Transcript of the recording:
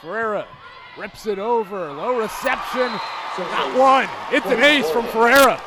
Ferreira rips it over. Low reception. Got one. It's an ace from Ferreira.